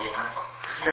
Yeah.